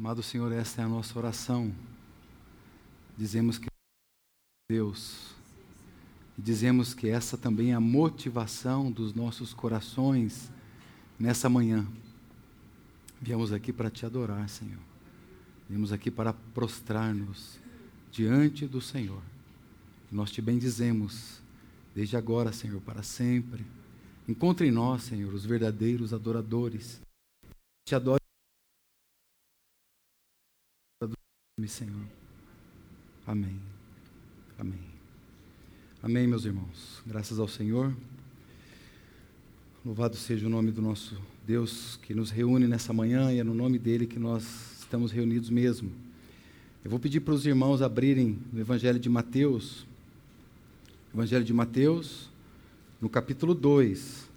Amado Senhor, essa é a nossa oração. Dizemos que Deus. E dizemos que essa também é a motivação dos nossos corações nessa manhã. Viemos aqui para te adorar, Senhor. Viemos aqui para prostrar-nos diante do Senhor. Nós te bendizemos desde agora, Senhor, para sempre. Encontre em nós, Senhor, os verdadeiros adoradores. Te adore, Senhor. Amém. Amém. Amém, meus irmãos. Graças ao Senhor. Louvado seja o nome do nosso Deus que nos reúne nessa manhã e é no nome dele que nós estamos reunidos mesmo. Eu vou pedir para os irmãos abrirem o Evangelho de Mateus. Evangelho de Mateus, no capítulo 2.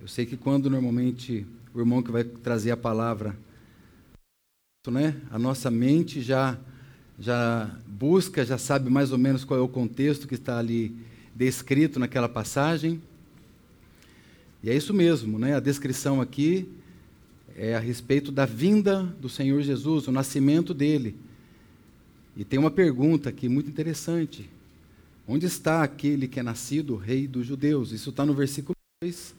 Eu sei que quando normalmente o irmão que vai trazer a palavra, né, a nossa mente já já busca, já sabe mais ou menos qual é o contexto que está ali descrito naquela passagem. E é isso mesmo, né? A descrição aqui é a respeito da vinda do Senhor Jesus, o nascimento dele. E tem uma pergunta aqui muito interessante. Onde está aquele que é nascido rei dos judeus? Isso está no versículo 2.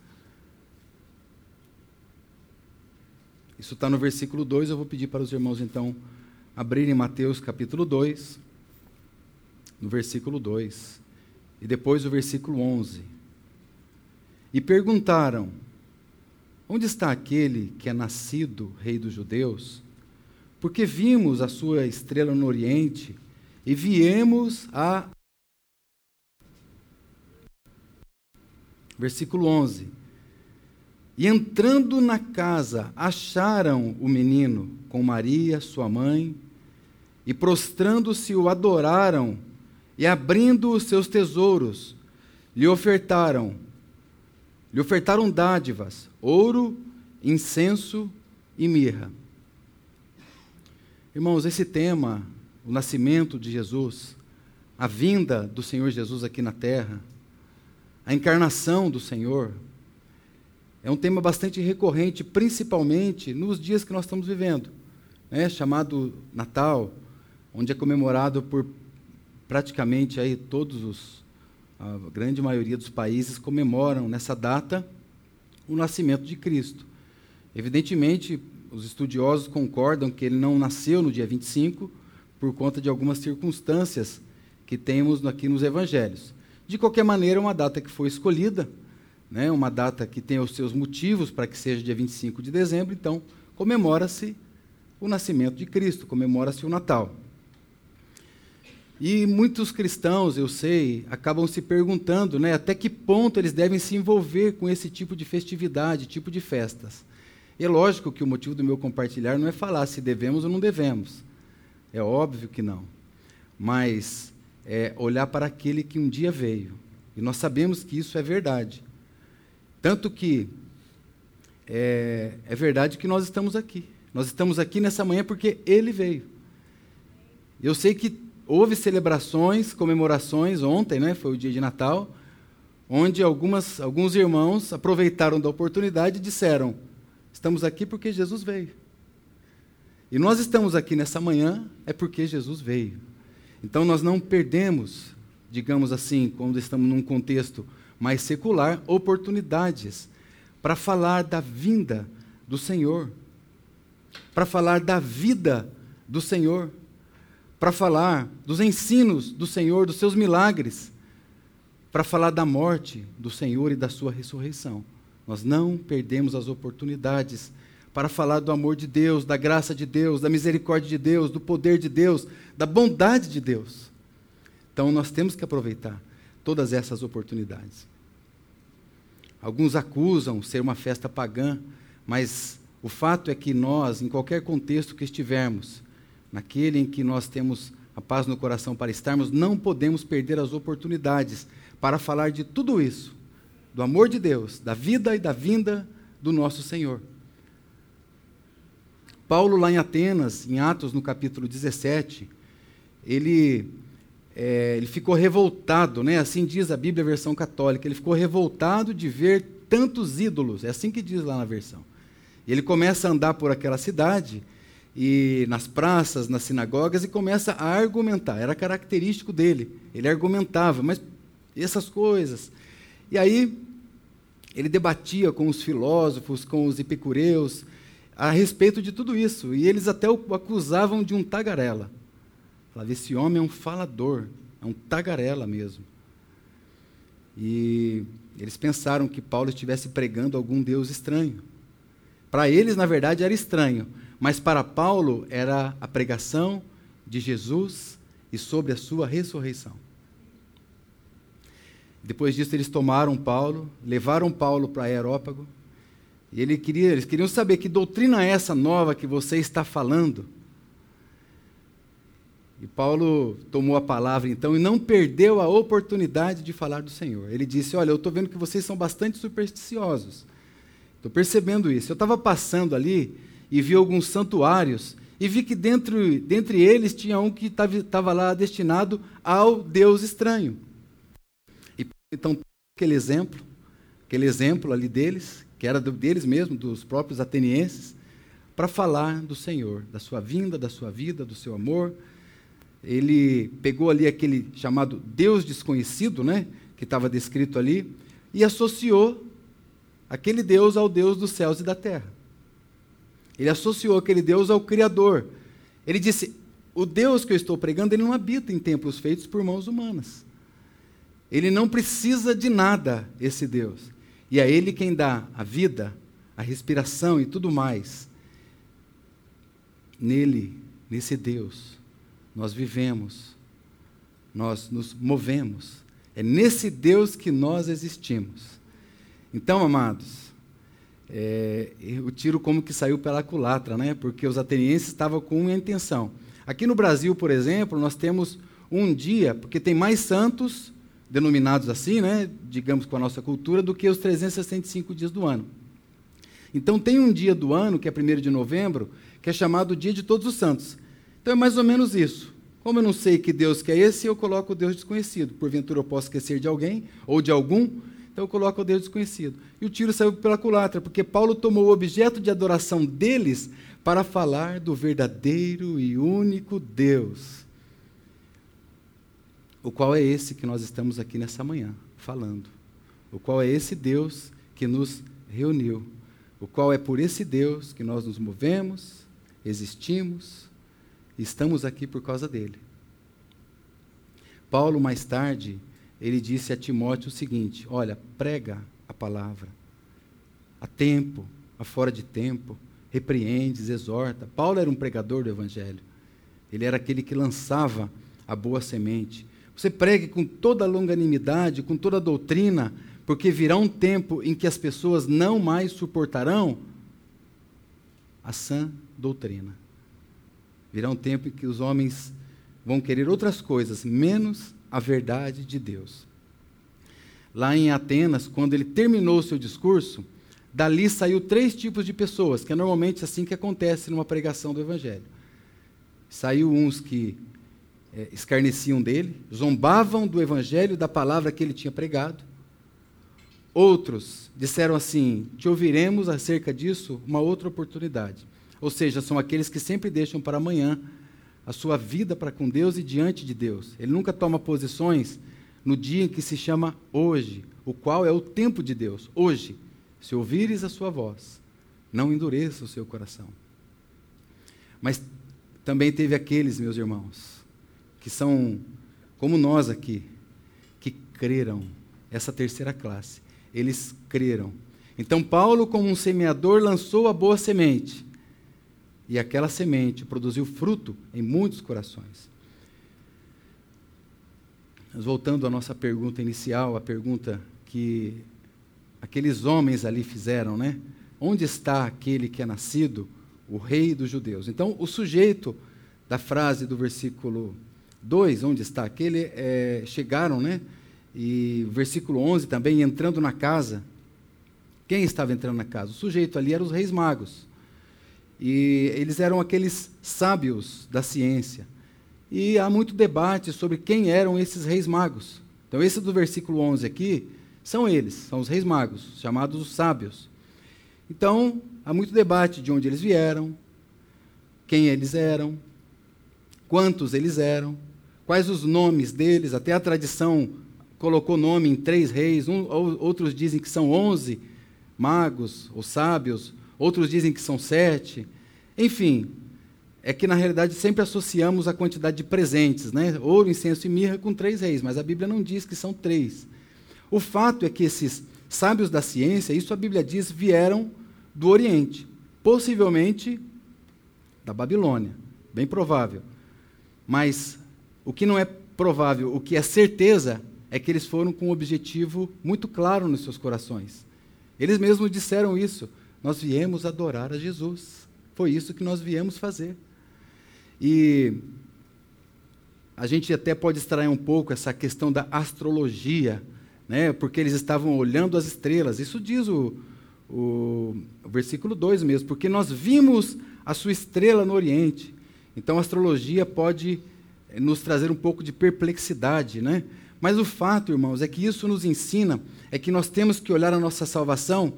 Isso está no versículo 2. Eu vou pedir para os irmãos, então, abrirem Mateus capítulo 2, no versículo 2. E depois o versículo 11. E perguntaram: Onde está aquele que é nascido rei dos judeus? Porque vimos a sua estrela no Oriente e viemos a. Versículo 11. E entrando na casa, acharam o menino com Maria, sua mãe, e prostrando-se o adoraram, e abrindo os seus tesouros, lhe ofertaram lhe ofertaram dádivas, ouro, incenso e mirra. Irmãos, esse tema, o nascimento de Jesus, a vinda do Senhor Jesus aqui na terra, a encarnação do Senhor, é um tema bastante recorrente, principalmente nos dias que nós estamos vivendo, né? chamado Natal, onde é comemorado por praticamente aí todos os a grande maioria dos países comemoram nessa data o nascimento de Cristo. Evidentemente, os estudiosos concordam que ele não nasceu no dia 25 por conta de algumas circunstâncias que temos aqui nos evangelhos. De qualquer maneira, é uma data que foi escolhida, né, uma data que tem os seus motivos para que seja dia 25 de dezembro, então comemora-se o nascimento de Cristo, comemora-se o Natal. E muitos cristãos, eu sei, acabam se perguntando né, até que ponto eles devem se envolver com esse tipo de festividade, tipo de festas. É lógico que o motivo do meu compartilhar não é falar se devemos ou não devemos. É óbvio que não. Mas é olhar para aquele que um dia veio. E nós sabemos que isso é verdade. Tanto que é, é verdade que nós estamos aqui. Nós estamos aqui nessa manhã porque ele veio. Eu sei que houve celebrações, comemorações ontem, né, foi o dia de Natal, onde algumas, alguns irmãos aproveitaram da oportunidade e disseram: Estamos aqui porque Jesus veio. E nós estamos aqui nessa manhã é porque Jesus veio. Então nós não perdemos, digamos assim, quando estamos num contexto mais secular, oportunidades para falar da vinda do Senhor, para falar da vida do Senhor para falar dos ensinos do Senhor, dos seus milagres, para falar da morte do Senhor e da sua ressurreição. Nós não perdemos as oportunidades para falar do amor de Deus, da graça de Deus, da misericórdia de Deus, do poder de Deus, da bondade de Deus. Então nós temos que aproveitar todas essas oportunidades. Alguns acusam ser uma festa pagã, mas o fato é que nós, em qualquer contexto que estivermos, naquele em que nós temos a paz no coração para estarmos, não podemos perder as oportunidades para falar de tudo isso, do amor de Deus, da vida e da vinda do nosso Senhor. Paulo, lá em Atenas, em Atos, no capítulo 17, ele, é, ele ficou revoltado, né? assim diz a Bíblia, a versão católica, ele ficou revoltado de ver tantos ídolos, é assim que diz lá na versão. E ele começa a andar por aquela cidade e nas praças, nas sinagogas e começa a argumentar. Era característico dele. Ele argumentava, mas essas coisas. E aí ele debatia com os filósofos, com os epicureus, a respeito de tudo isso. E eles até o acusavam de um tagarela. Esse homem é um falador, é um tagarela mesmo. E eles pensaram que Paulo estivesse pregando algum Deus estranho. Para eles, na verdade, era estranho, mas para Paulo era a pregação de Jesus e sobre a sua ressurreição. Depois disso, eles tomaram Paulo, levaram Paulo para Aerópago, e ele queria, eles queriam saber que doutrina é essa nova que você está falando. E Paulo tomou a palavra então e não perdeu a oportunidade de falar do Senhor. Ele disse: Olha, eu estou vendo que vocês são bastante supersticiosos. Estou percebendo isso. Eu estava passando ali e vi alguns santuários e vi que dentro, dentre eles tinha um que estava lá destinado ao Deus estranho. E então, aquele exemplo, aquele exemplo ali deles, que era deles mesmo, dos próprios atenienses, para falar do Senhor, da sua vinda, da sua vida, do seu amor. Ele pegou ali aquele chamado Deus desconhecido, né, que estava descrito ali, e associou aquele Deus ao Deus dos céus e da terra. Ele associou aquele Deus ao Criador. Ele disse: o Deus que eu estou pregando, ele não habita em templos feitos por mãos humanas. Ele não precisa de nada, esse Deus. E é Ele quem dá a vida, a respiração e tudo mais. Nele, nesse Deus, nós vivemos, nós nos movemos. É nesse Deus que nós existimos. Então, amados, é, o tiro como que saiu pela culatra, né? porque os atenienses estavam com uma intenção. Aqui no Brasil, por exemplo, nós temos um dia, porque tem mais santos denominados assim, né, digamos com a nossa cultura, do que os 365 dias do ano. Então tem um dia do ano, que é 1 de novembro, que é chamado Dia de Todos os Santos. Então é mais ou menos isso. Como eu não sei que Deus que é esse, eu coloco o Deus desconhecido. Porventura eu posso esquecer de alguém ou de algum, então eu coloco o Deus desconhecido. E o tiro saiu pela culatra, porque Paulo tomou o objeto de adoração deles para falar do verdadeiro e único Deus o qual é esse que nós estamos aqui nessa manhã falando. O qual é esse Deus que nos reuniu. O qual é por esse Deus que nós nos movemos, existimos estamos aqui por causa dele. Paulo, mais tarde, ele disse a Timóteo o seguinte: Olha, prega a palavra, a tempo, a fora de tempo, repreendes, exorta. Paulo era um pregador do evangelho. Ele era aquele que lançava a boa semente. Você pregue com toda longanimidade, com toda a doutrina, porque virá um tempo em que as pessoas não mais suportarão a sã doutrina. Virá um tempo em que os homens vão querer outras coisas, menos a verdade de Deus. Lá em Atenas, quando ele terminou o seu discurso, dali saiu três tipos de pessoas, que é normalmente assim que acontece numa pregação do Evangelho. Saiu uns que é, escarneciam dele, zombavam do evangelho, da palavra que ele tinha pregado. Outros disseram assim: Te ouviremos acerca disso uma outra oportunidade. Ou seja, são aqueles que sempre deixam para amanhã a sua vida para com Deus e diante de Deus. Ele nunca toma posições no dia em que se chama hoje, o qual é o tempo de Deus. Hoje, se ouvires a sua voz, não endureça o seu coração. Mas também teve aqueles, meus irmãos, que são como nós aqui, que creram, essa terceira classe. Eles creram. Então, Paulo, como um semeador, lançou a boa semente. E aquela semente produziu fruto em muitos corações. Mas voltando à nossa pergunta inicial, a pergunta que aqueles homens ali fizeram, né? Onde está aquele que é nascido, o rei dos judeus? Então, o sujeito da frase do versículo 2, onde está aquele, é, chegaram, né? E versículo 11 também, entrando na casa. Quem estava entrando na casa? O sujeito ali eram os reis magos. E eles eram aqueles sábios da ciência. E há muito debate sobre quem eram esses reis magos. Então, esse do versículo 11 aqui, são eles, são os reis magos, chamados os sábios. Então, há muito debate de onde eles vieram, quem eles eram, quantos eles eram, quais os nomes deles, até a tradição colocou nome em três reis, um, outros dizem que são onze magos ou sábios, outros dizem que são sete. Enfim, é que na realidade sempre associamos a quantidade de presentes, né? Ouro, incenso e mirra com três reis, mas a Bíblia não diz que são três. O fato é que esses sábios da ciência, isso a Bíblia diz, vieram do Oriente, possivelmente da Babilônia, bem provável. Mas o que não é provável, o que é certeza, é que eles foram com um objetivo muito claro nos seus corações. Eles mesmos disseram isso. Nós viemos adorar a Jesus. Foi isso que nós viemos fazer. E a gente até pode extrair um pouco essa questão da astrologia, né? porque eles estavam olhando as estrelas. Isso diz o, o, o versículo 2 mesmo, porque nós vimos a sua estrela no Oriente. Então a astrologia pode nos trazer um pouco de perplexidade, né? Mas o fato, irmãos, é que isso nos ensina é que nós temos que olhar a nossa salvação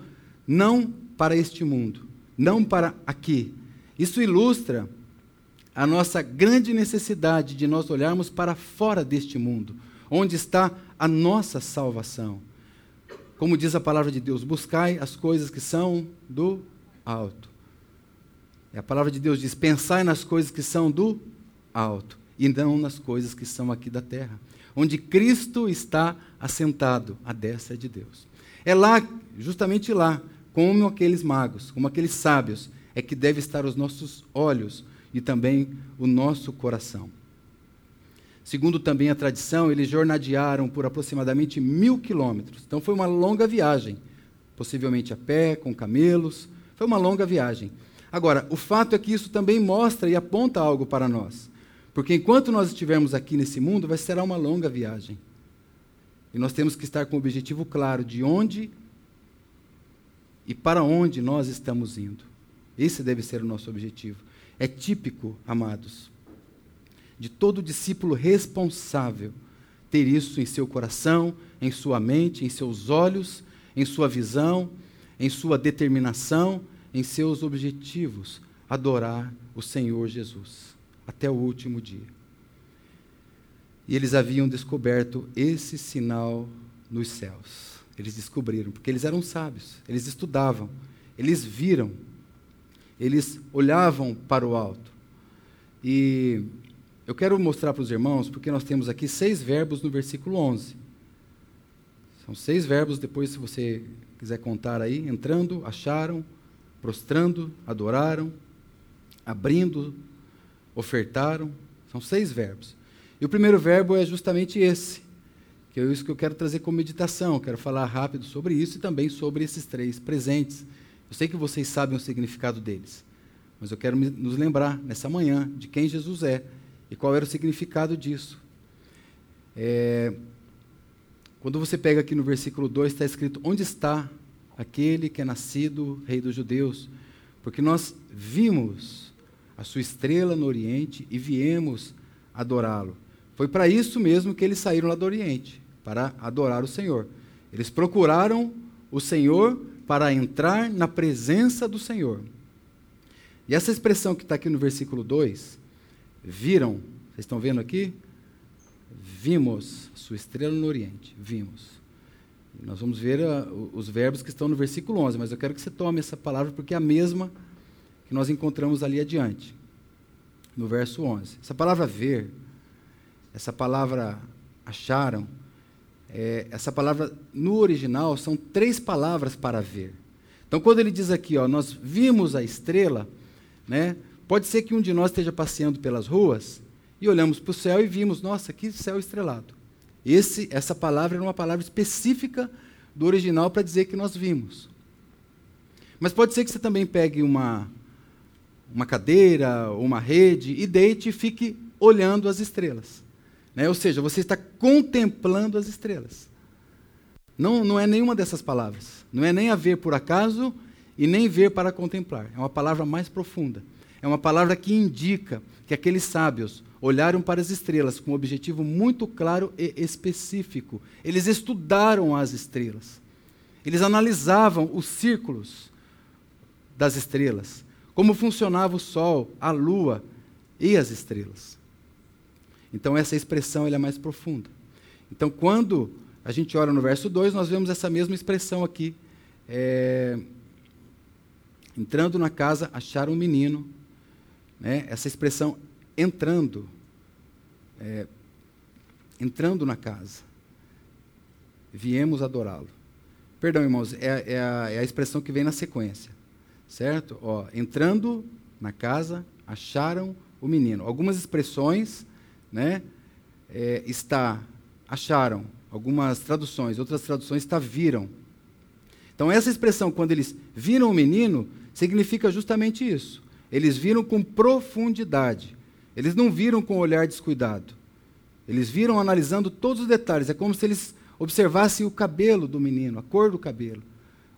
não para este mundo, não para aqui. Isso ilustra a nossa grande necessidade de nós olharmos para fora deste mundo, onde está a nossa salvação. Como diz a palavra de Deus, buscai as coisas que são do alto. E a palavra de Deus diz: pensai nas coisas que são do alto e não nas coisas que são aqui da terra, onde Cristo está assentado à destra de Deus. É lá, justamente lá, como aqueles magos, como aqueles sábios, é que deve estar os nossos olhos e também o nosso coração. Segundo também a tradição, eles jornadearam por aproximadamente mil quilômetros. Então foi uma longa viagem, possivelmente a pé, com camelos. Foi uma longa viagem. Agora, o fato é que isso também mostra e aponta algo para nós. Porque enquanto nós estivermos aqui nesse mundo, vai ser uma longa viagem. E nós temos que estar com o objetivo claro de onde e para onde nós estamos indo. Esse deve ser o nosso objetivo. É típico, amados, de todo discípulo responsável ter isso em seu coração, em sua mente, em seus olhos, em sua visão, em sua determinação, em seus objetivos adorar o Senhor Jesus até o último dia. E eles haviam descoberto esse sinal nos céus. Eles descobriram, porque eles eram sábios, eles estudavam, eles viram eles olhavam para o alto. E eu quero mostrar para os irmãos, porque nós temos aqui seis verbos no versículo 11. São seis verbos, depois, se você quiser contar aí: entrando, acharam, prostrando, adoraram, abrindo, ofertaram. São seis verbos. E o primeiro verbo é justamente esse, que é isso que eu quero trazer como meditação. Quero falar rápido sobre isso e também sobre esses três presentes eu sei que vocês sabem o significado deles, mas eu quero nos lembrar nessa manhã de quem Jesus é e qual era o significado disso. É, quando você pega aqui no versículo 2, está escrito: Onde está aquele que é nascido rei dos judeus? Porque nós vimos a sua estrela no Oriente e viemos adorá-lo. Foi para isso mesmo que eles saíram lá do Oriente, para adorar o Senhor. Eles procuraram o Senhor para entrar na presença do Senhor. E essa expressão que está aqui no versículo 2, viram, vocês estão vendo aqui? Vimos sua estrela no Oriente, vimos. Nós vamos ver uh, os verbos que estão no versículo 11, mas eu quero que você tome essa palavra porque é a mesma que nós encontramos ali adiante, no verso 11. Essa palavra ver, essa palavra acharam, é, essa palavra no original são três palavras para ver. Então, quando ele diz aqui, ó, nós vimos a estrela, né, pode ser que um de nós esteja passeando pelas ruas e olhamos para o céu e vimos, nossa, que céu estrelado. Esse, essa palavra é uma palavra específica do original para dizer que nós vimos. Mas pode ser que você também pegue uma, uma cadeira, uma rede e deite e fique olhando as estrelas. Né? Ou seja, você está contemplando as estrelas. Não, não é nenhuma dessas palavras. Não é nem a ver por acaso e nem ver para contemplar. É uma palavra mais profunda. É uma palavra que indica que aqueles sábios olharam para as estrelas com um objetivo muito claro e específico. Eles estudaram as estrelas. Eles analisavam os círculos das estrelas. como funcionava o sol, a lua e as estrelas. Então essa expressão é mais profunda. Então quando a gente olha no verso 2, nós vemos essa mesma expressão aqui. É, entrando na casa, acharam um menino. Né? Essa expressão entrando, é, entrando na casa. Viemos adorá-lo. Perdão, irmãos, é, é, a, é a expressão que vem na sequência certo? Ó, entrando na casa, acharam o menino. Algumas expressões, né? É, está, acharam. Algumas traduções, outras traduções está viram. Então essa expressão, quando eles viram o menino, significa justamente isso. Eles viram com profundidade. Eles não viram com olhar descuidado. Eles viram analisando todos os detalhes. É como se eles observassem o cabelo do menino, a cor do cabelo.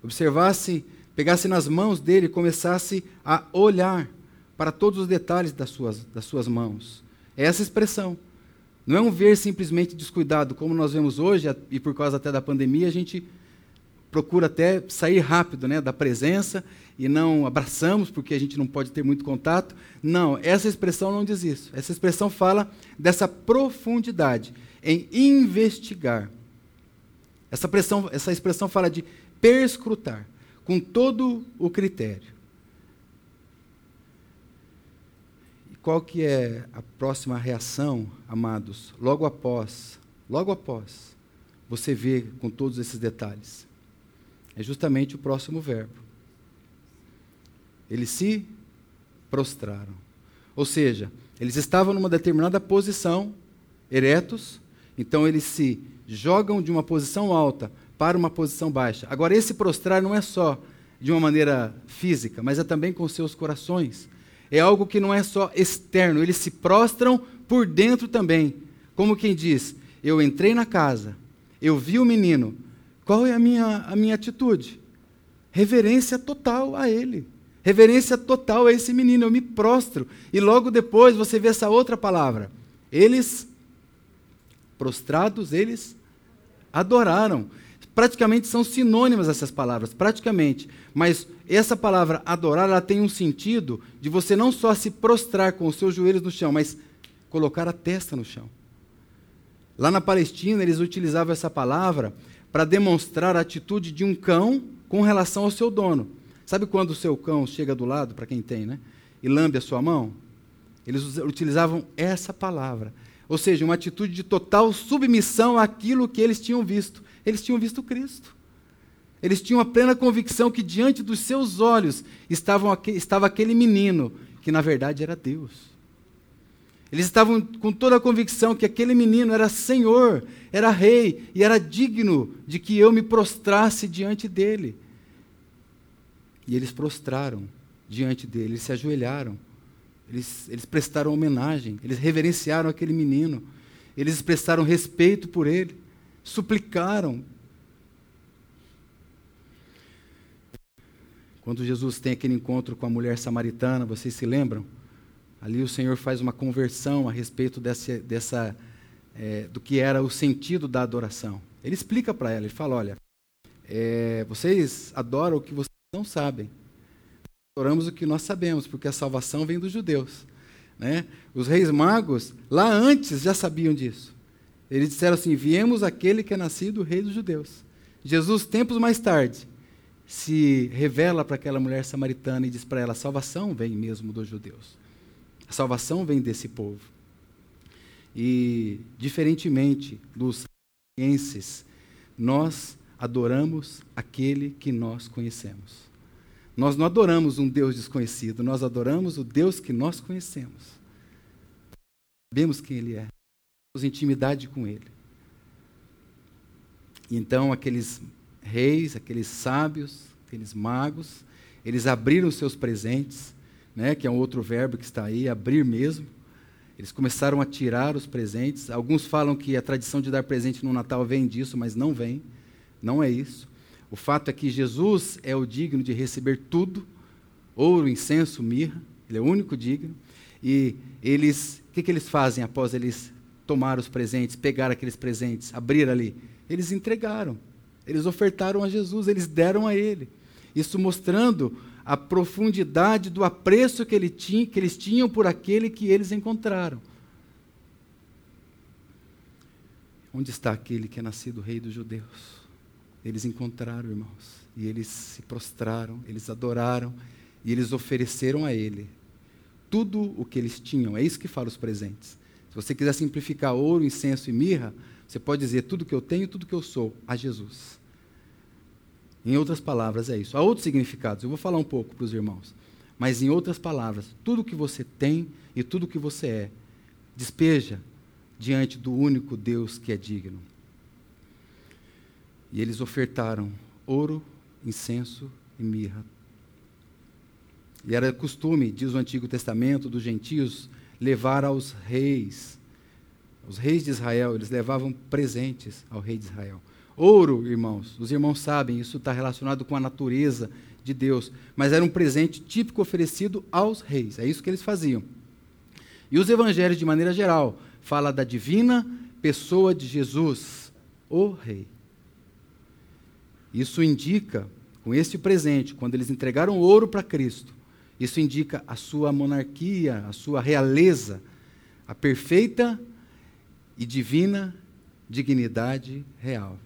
Observassem pegasse nas mãos dele e começasse a olhar para todos os detalhes das suas, das suas mãos. É essa expressão. Não é um ver simplesmente descuidado, como nós vemos hoje, e por causa até da pandemia, a gente procura até sair rápido né, da presença e não abraçamos, porque a gente não pode ter muito contato. Não, essa expressão não diz isso. Essa expressão fala dessa profundidade em investigar. Essa, pressão, essa expressão fala de perscrutar com todo o critério. Qual que é a próxima reação, amados? Logo após, logo após, você vê com todos esses detalhes. É justamente o próximo verbo. Eles se prostraram. Ou seja, eles estavam numa determinada posição, eretos, então eles se jogam de uma posição alta para uma posição baixa. Agora, esse prostrar não é só de uma maneira física, mas é também com seus corações. É algo que não é só externo, eles se prostram por dentro também. Como quem diz: Eu entrei na casa, eu vi o menino, qual é a minha, a minha atitude? Reverência total a ele. Reverência total a esse menino, eu me prostro. E logo depois você vê essa outra palavra. Eles, prostrados, eles adoraram praticamente são sinônimas essas palavras, praticamente. Mas essa palavra adorar, ela tem um sentido de você não só se prostrar com os seus joelhos no chão, mas colocar a testa no chão. Lá na Palestina, eles utilizavam essa palavra para demonstrar a atitude de um cão com relação ao seu dono. Sabe quando o seu cão chega do lado, para quem tem, né? E lambe a sua mão? Eles utilizavam essa palavra. Ou seja, uma atitude de total submissão àquilo que eles tinham visto. Eles tinham visto Cristo. Eles tinham a plena convicção que diante dos seus olhos estavam, estava aquele menino, que na verdade era Deus. Eles estavam com toda a convicção que aquele menino era Senhor, era Rei e era digno de que eu me prostrasse diante dele. E eles prostraram diante dele, eles se ajoelharam, eles, eles prestaram homenagem, eles reverenciaram aquele menino, eles expressaram respeito por ele suplicaram. Quando Jesus tem aquele encontro com a mulher samaritana, vocês se lembram? Ali o Senhor faz uma conversão a respeito dessa, dessa é, do que era o sentido da adoração. Ele explica para ela, ele fala: olha, é, vocês adoram o que vocês não sabem. Adoramos o que nós sabemos, porque a salvação vem dos judeus. Né? Os reis magos, lá antes, já sabiam disso. Eles disseram assim: Viemos aquele que é nascido rei dos judeus. Jesus, tempos mais tarde, se revela para aquela mulher samaritana e diz para ela: a salvação vem mesmo dos judeus. A salvação vem desse povo. E, diferentemente dos cienses, nós adoramos aquele que nós conhecemos. Nós não adoramos um Deus desconhecido, nós adoramos o Deus que nós conhecemos. Sabemos quem Ele é temos intimidade com Ele. E então aqueles reis, aqueles sábios, aqueles magos, eles abriram seus presentes, né, que é um outro verbo que está aí, abrir mesmo. Eles começaram a tirar os presentes. Alguns falam que a tradição de dar presente no Natal vem disso, mas não vem. Não é isso. O fato é que Jesus é o digno de receber tudo: ouro, incenso, mirra. Ele é o único digno. E eles, o que, que eles fazem após eles tomar os presentes, pegar aqueles presentes, abrir ali. Eles entregaram. Eles ofertaram a Jesus, eles deram a ele. Isso mostrando a profundidade do apreço que, ele tinha, que eles tinham por aquele que eles encontraram. Onde está aquele que é nascido rei dos judeus? Eles encontraram, irmãos, e eles se prostraram, eles adoraram, e eles ofereceram a ele tudo o que eles tinham. É isso que fala os presentes. Se você quiser simplificar ouro, incenso e mirra, você pode dizer tudo que eu tenho, tudo que eu sou, a Jesus. Em outras palavras, é isso. Há outros significados, eu vou falar um pouco para os irmãos. Mas, em outras palavras, tudo que você tem e tudo que você é, despeja diante do único Deus que é digno. E eles ofertaram ouro, incenso e mirra. E era costume, diz o Antigo Testamento, dos gentios levar aos reis, os reis de Israel, eles levavam presentes ao rei de Israel. Ouro, irmãos, os irmãos sabem, isso está relacionado com a natureza de Deus, mas era um presente típico oferecido aos reis, é isso que eles faziam. E os evangelhos, de maneira geral, fala da divina pessoa de Jesus, o rei. Isso indica, com este presente, quando eles entregaram ouro para Cristo, isso indica a sua monarquia, a sua realeza, a perfeita e divina dignidade real.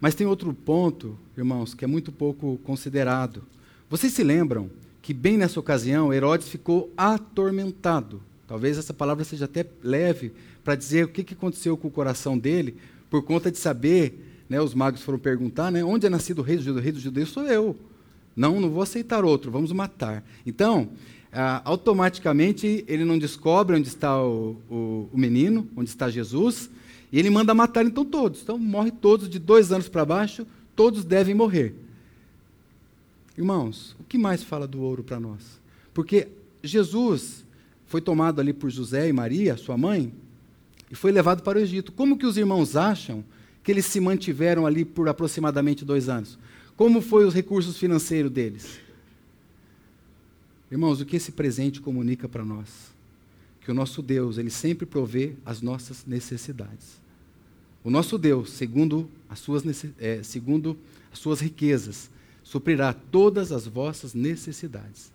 Mas tem outro ponto, irmãos, que é muito pouco considerado. Vocês se lembram que, bem nessa ocasião, Herodes ficou atormentado. Talvez essa palavra seja até leve para dizer o que, que aconteceu com o coração dele, por conta de saber, né, os magos foram perguntar, né, onde é nascido o rei dos judeus? O rei dos judeus sou eu. Não, não vou aceitar outro, vamos matar. Então, ah, automaticamente ele não descobre onde está o, o, o, menino, onde está Jesus, e ele manda matar então todos. Então, morre todos de dois anos para baixo, todos devem morrer. Irmãos, o que mais fala do ouro para nós? Porque Jesus foi tomado ali por José e Maria, sua mãe, e foi levado para o Egito. Como que os irmãos acham que eles se mantiveram ali por aproximadamente dois anos? Como foi os recursos financeiros deles? Irmãos, o que esse presente comunica para nós? Que o nosso Deus, ele sempre provê as nossas necessidades. O nosso Deus, segundo as suas, é, segundo as suas riquezas, suprirá todas as vossas necessidades.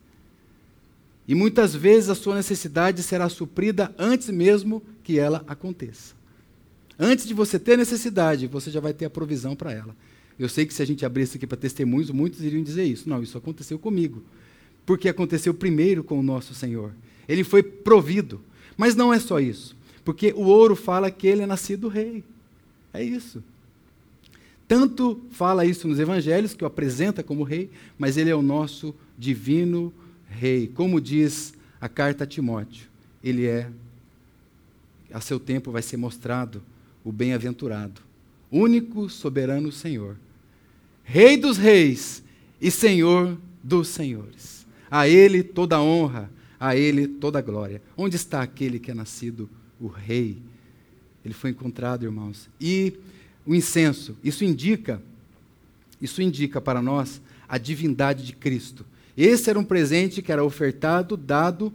E muitas vezes a sua necessidade será suprida antes mesmo que ela aconteça. Antes de você ter necessidade, você já vai ter a provisão para ela. Eu sei que se a gente abrisse aqui para testemunhos, muitos iriam dizer isso. Não, isso aconteceu comigo. Porque aconteceu primeiro com o nosso Senhor. Ele foi provido. Mas não é só isso. Porque o ouro fala que ele é nascido rei. É isso. Tanto fala isso nos evangelhos, que o apresenta como rei, mas ele é o nosso divino rei. Como diz a carta a Timóteo, ele é, a seu tempo vai ser mostrado o bem-aventurado, único soberano Senhor Rei dos reis e Senhor dos senhores. A Ele toda honra, a Ele toda glória. Onde está aquele que é nascido o Rei? Ele foi encontrado, irmãos. E o incenso, isso indica, isso indica para nós a divindade de Cristo. Esse era um presente que era ofertado, dado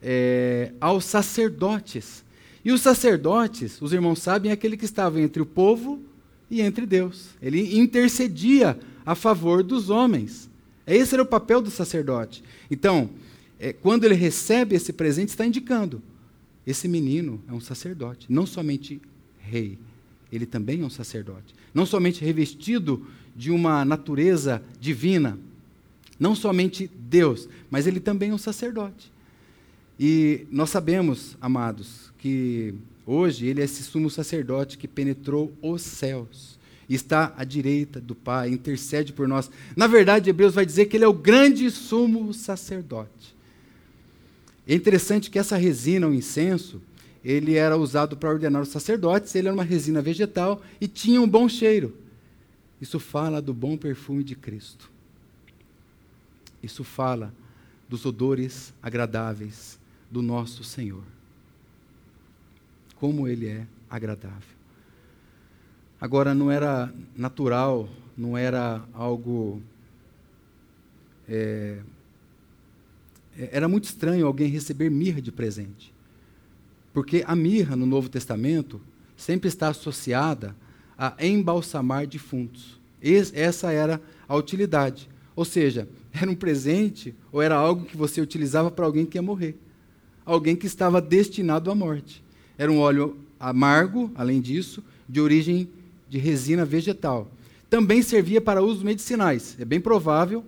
é, aos sacerdotes. E os sacerdotes, os irmãos sabem, é aquele que estava entre o povo e entre Deus. Ele intercedia a favor dos homens. Esse era o papel do sacerdote. Então, é, quando ele recebe esse presente, está indicando: esse menino é um sacerdote, não somente rei, ele também é um sacerdote. Não somente revestido de uma natureza divina, não somente Deus, mas ele também é um sacerdote. E nós sabemos, amados, que Hoje, ele é esse sumo sacerdote que penetrou os céus. Está à direita do Pai, intercede por nós. Na verdade, Hebreus vai dizer que ele é o grande sumo sacerdote. É interessante que essa resina, o incenso, ele era usado para ordenar os sacerdotes, ele era uma resina vegetal e tinha um bom cheiro. Isso fala do bom perfume de Cristo. Isso fala dos odores agradáveis do nosso Senhor como ele é agradável. Agora, não era natural, não era algo. É, era muito estranho alguém receber mirra de presente. Porque a mirra no Novo Testamento sempre está associada a embalsamar defuntos. essa era a utilidade. Ou seja, era um presente ou era algo que você utilizava para alguém que ia morrer. Alguém que estava destinado à morte. Era um óleo amargo, além disso, de origem de resina vegetal. Também servia para usos medicinais. É bem provável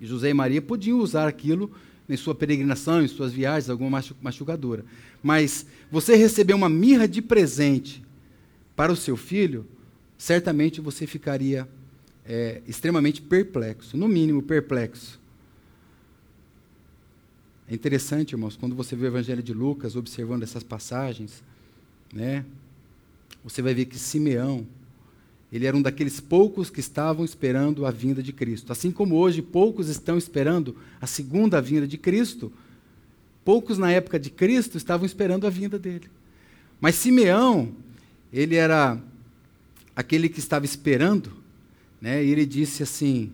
que José e Maria podiam usar aquilo em sua peregrinação, em suas viagens, alguma machucadora. Mas você receber uma mirra de presente para o seu filho, certamente você ficaria é, extremamente perplexo, no mínimo perplexo. É interessante, irmãos, quando você vê o Evangelho de Lucas, observando essas passagens, né, você vai ver que Simeão, ele era um daqueles poucos que estavam esperando a vinda de Cristo. Assim como hoje poucos estão esperando a segunda vinda de Cristo, poucos na época de Cristo estavam esperando a vinda dele. Mas Simeão, ele era aquele que estava esperando, né? e ele disse assim: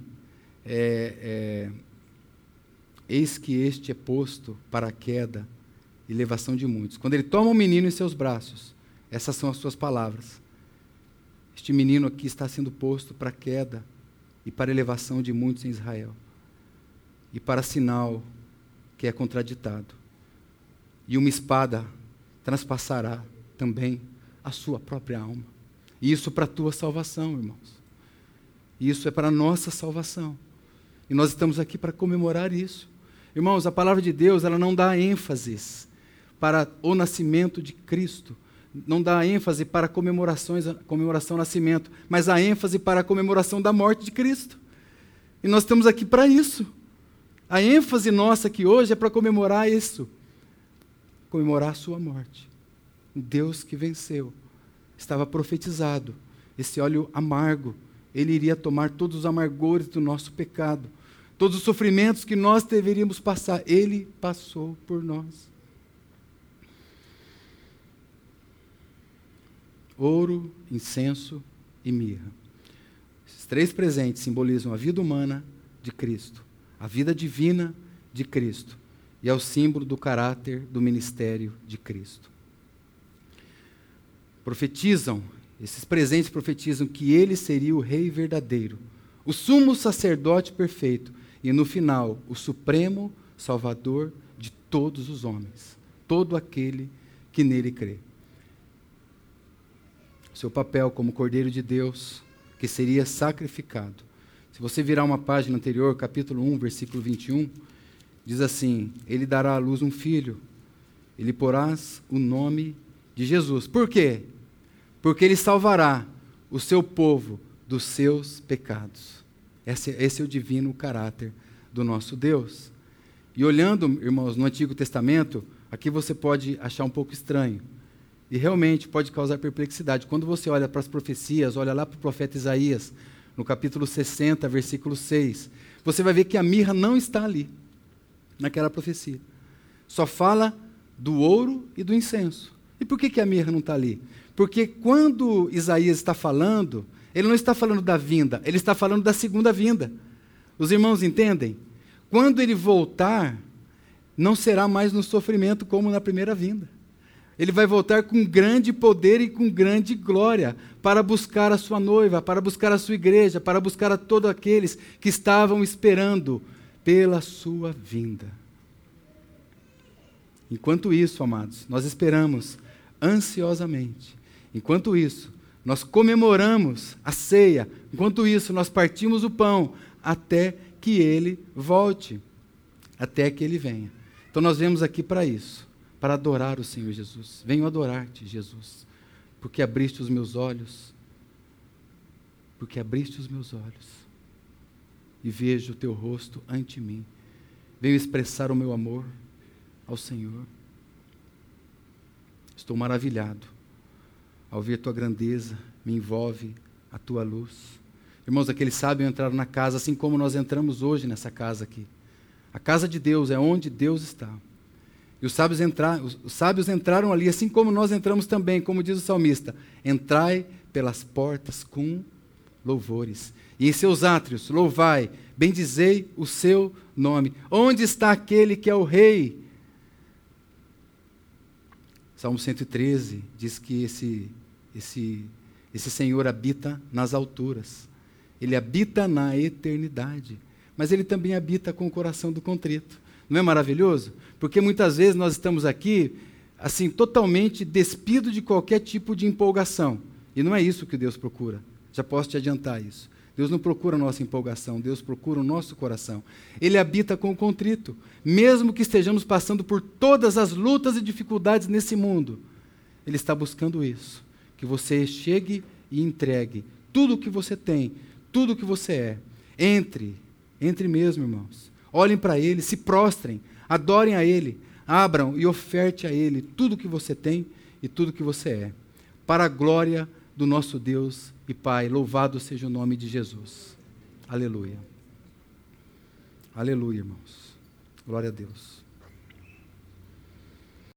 é, é, Eis que este é posto para a queda e elevação de muitos. Quando ele toma o menino em seus braços, essas são as suas palavras. Este menino aqui está sendo posto para a queda e para a elevação de muitos em Israel, e para sinal que é contraditado. E uma espada transpassará também a sua própria alma. E isso para a tua salvação, irmãos. Isso é para a nossa salvação. E nós estamos aqui para comemorar isso. Irmãos, a palavra de Deus, ela não dá ênfase para o nascimento de Cristo, não dá ênfase para comemorações, comemoração do nascimento, mas a ênfase para a comemoração da morte de Cristo. E nós estamos aqui para isso. A ênfase nossa aqui hoje é para comemorar isso. Comemorar a sua morte. Deus que venceu. Estava profetizado. Esse óleo amargo, ele iria tomar todos os amargores do nosso pecado. Todos os sofrimentos que nós deveríamos passar, ele passou por nós. ouro, incenso e mirra. Esses três presentes simbolizam a vida humana de Cristo, a vida divina de Cristo e é o símbolo do caráter do ministério de Cristo. Profetizam, esses presentes profetizam que ele seria o rei verdadeiro, o sumo sacerdote perfeito e no final o supremo salvador de todos os homens, todo aquele que nele crê seu papel como Cordeiro de Deus, que seria sacrificado. Se você virar uma página anterior, capítulo 1, versículo 21, diz assim: Ele dará à luz um filho, ele porás o nome de Jesus. Por quê? Porque ele salvará o seu povo dos seus pecados. Esse, esse é o divino caráter do nosso Deus. E olhando, irmãos, no Antigo Testamento, aqui você pode achar um pouco estranho. E realmente pode causar perplexidade. Quando você olha para as profecias, olha lá para o profeta Isaías, no capítulo 60, versículo 6, você vai ver que a mirra não está ali, naquela profecia. Só fala do ouro e do incenso. E por que, que a mirra não está ali? Porque quando Isaías está falando, ele não está falando da vinda, ele está falando da segunda vinda. Os irmãos entendem? Quando ele voltar, não será mais no sofrimento como na primeira vinda. Ele vai voltar com grande poder e com grande glória para buscar a sua noiva, para buscar a sua igreja, para buscar a todos aqueles que estavam esperando pela sua vinda. Enquanto isso, amados, nós esperamos ansiosamente. Enquanto isso, nós comemoramos a ceia. Enquanto isso, nós partimos o pão até que ele volte, até que ele venha. Então nós vemos aqui para isso para adorar o Senhor Jesus. Venho adorar-te, Jesus, porque abriste os meus olhos, porque abriste os meus olhos e vejo o teu rosto ante mim. Venho expressar o meu amor ao Senhor. Estou maravilhado ao ver tua grandeza, me envolve a tua luz. Irmãos, aqueles sábios entraram na casa assim como nós entramos hoje nessa casa aqui. A casa de Deus é onde Deus está. E os sábios, entraram, os sábios entraram ali, assim como nós entramos também, como diz o salmista: entrai pelas portas com louvores. E em seus átrios, louvai, bendizei o seu nome. Onde está aquele que é o rei? Salmo 113 diz que esse, esse, esse Senhor habita nas alturas. Ele habita na eternidade. mas ele também habita com o coração do contrito. Não é maravilhoso? Porque muitas vezes nós estamos aqui, assim, totalmente despido de qualquer tipo de empolgação. E não é isso que Deus procura. Já posso te adiantar isso. Deus não procura a nossa empolgação, Deus procura o nosso coração. Ele habita com o contrito. Mesmo que estejamos passando por todas as lutas e dificuldades nesse mundo, Ele está buscando isso. Que você chegue e entregue tudo o que você tem, tudo o que você é. Entre, entre mesmo, irmãos. Olhem para Ele, se prostrem, adorem a Ele, abram e oferte a Ele tudo o que você tem e tudo o que você é. Para a glória do nosso Deus e Pai, louvado seja o nome de Jesus. Aleluia. Aleluia, irmãos. Glória a Deus.